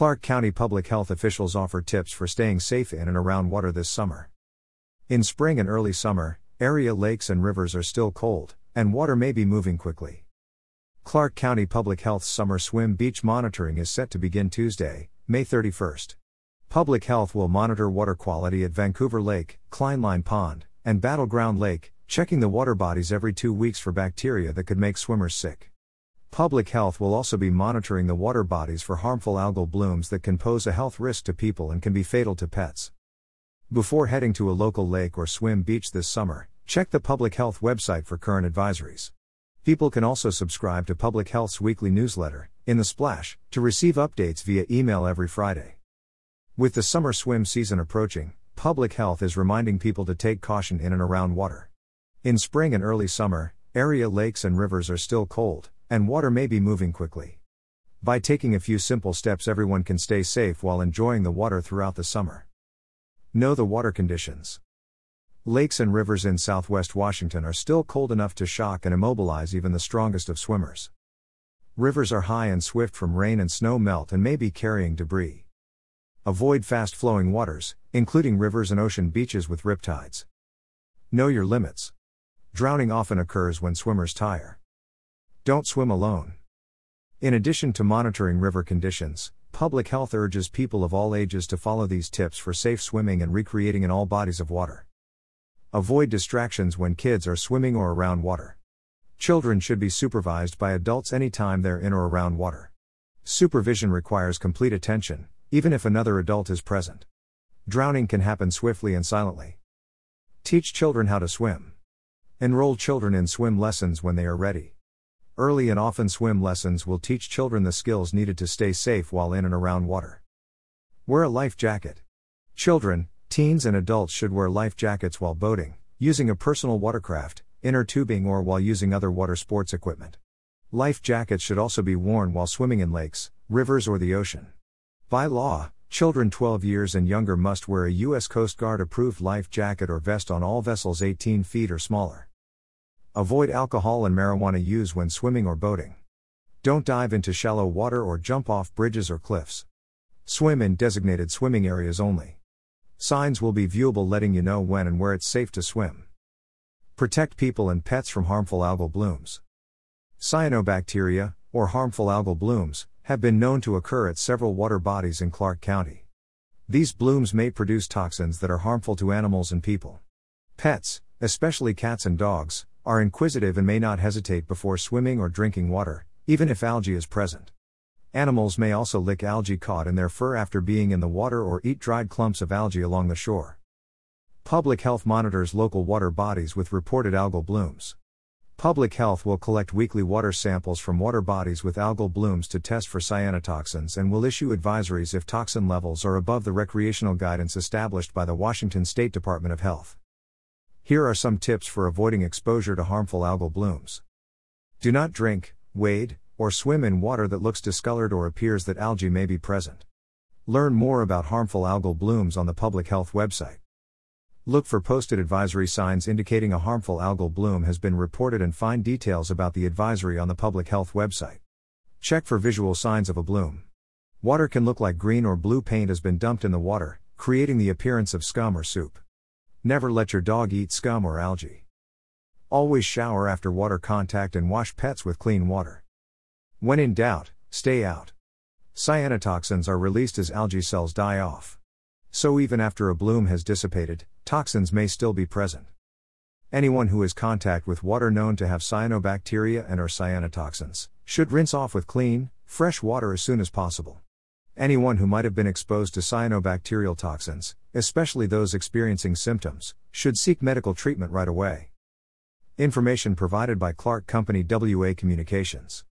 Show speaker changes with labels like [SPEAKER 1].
[SPEAKER 1] Clark County public health officials offer tips for staying safe in and around water this summer. In spring and early summer, area lakes and rivers are still cold, and water may be moving quickly. Clark County Public Health's summer swim beach monitoring is set to begin Tuesday, May 31st. Public Health will monitor water quality at Vancouver Lake, Klineline Pond, and Battleground Lake, checking the water bodies every two weeks for bacteria that could make swimmers sick. Public Health will also be monitoring the water bodies for harmful algal blooms that can pose a health risk to people and can be fatal to pets. Before heading to a local lake or swim beach this summer, check the Public Health website for current advisories. People can also subscribe to Public Health's weekly newsletter, In the Splash, to receive updates via email every Friday. With the summer swim season approaching, Public Health is reminding people to take caution in and around water. In spring and early summer, area lakes and rivers are still cold, and water may be moving quickly. By taking a few simple steps, everyone can stay safe while enjoying the water throughout the summer. Know the water conditions. Lakes and rivers in southwest Washington are still cold enough to shock and immobilize even the strongest of swimmers. Rivers are high and swift from rain and snow melt and may be carrying debris. Avoid fast flowing waters, including rivers and ocean beaches with riptides. Know your limits. Drowning often occurs when swimmers tire. Don't swim alone. In addition to monitoring river conditions, public health urges people of all ages to follow these tips for safe swimming and recreating in all bodies of water. Avoid distractions when kids are swimming or around water. Children should be supervised by adults anytime they're in or around water. Supervision requires complete attention, even if another adult is present. Drowning can happen swiftly and silently. Teach children how to swim. Enroll children in swim lessons when they are ready. Early and often swim lessons will teach children the skills needed to stay safe while in and around water. Wear a life jacket. Children, teens, and adults should wear life jackets while boating, using a personal watercraft, inner tubing, or while using other water sports equipment. Life jackets should also be worn while swimming in lakes, rivers, or the ocean. By law, children 12 years and younger must wear a U.S. Coast Guard approved life jacket or vest on all vessels 18 feet or smaller. Avoid alcohol and marijuana use when swimming or boating. Don't dive into shallow water or jump off bridges or cliffs. Swim in designated swimming areas only. Signs will be viewable letting you know when and where it's safe to swim. Protect people and pets from harmful algal blooms. Cyanobacteria, or harmful algal blooms, have been known to occur at several water bodies in Clark County. These blooms may produce toxins that are harmful to animals and people. Pets, especially cats and dogs, are inquisitive and may not hesitate before swimming or drinking water, even if algae is present. Animals may also lick algae caught in their fur after being in the water or eat dried clumps of algae along the shore. Public Health monitors local water bodies with reported algal blooms. Public Health will collect weekly water samples from water bodies with algal blooms to test for cyanotoxins and will issue advisories if toxin levels are above the recreational guidance established by the Washington State Department of Health. Here are some tips for avoiding exposure to harmful algal blooms. Do not drink, wade, or swim in water that looks discolored or appears that algae may be present. Learn more about harmful algal blooms on the public health website. Look for posted advisory signs indicating a harmful algal bloom has been reported and find details about the advisory on the public health website. Check for visual signs of a bloom. Water can look like green or blue paint has been dumped in the water, creating the appearance of scum or soup. Never let your dog eat scum or algae. Always shower after water contact and wash pets with clean water. When in doubt, stay out. Cyanotoxins are released as algae cells die off. So even after a bloom has dissipated, toxins may still be present. Anyone who has contact with water known to have cyanobacteria and or cyanotoxins should rinse off with clean, fresh water as soon as possible. Anyone who might have been exposed to cyanobacterial toxins, especially those experiencing symptoms, should seek medical treatment right away. Information provided by Clark County WA Communications.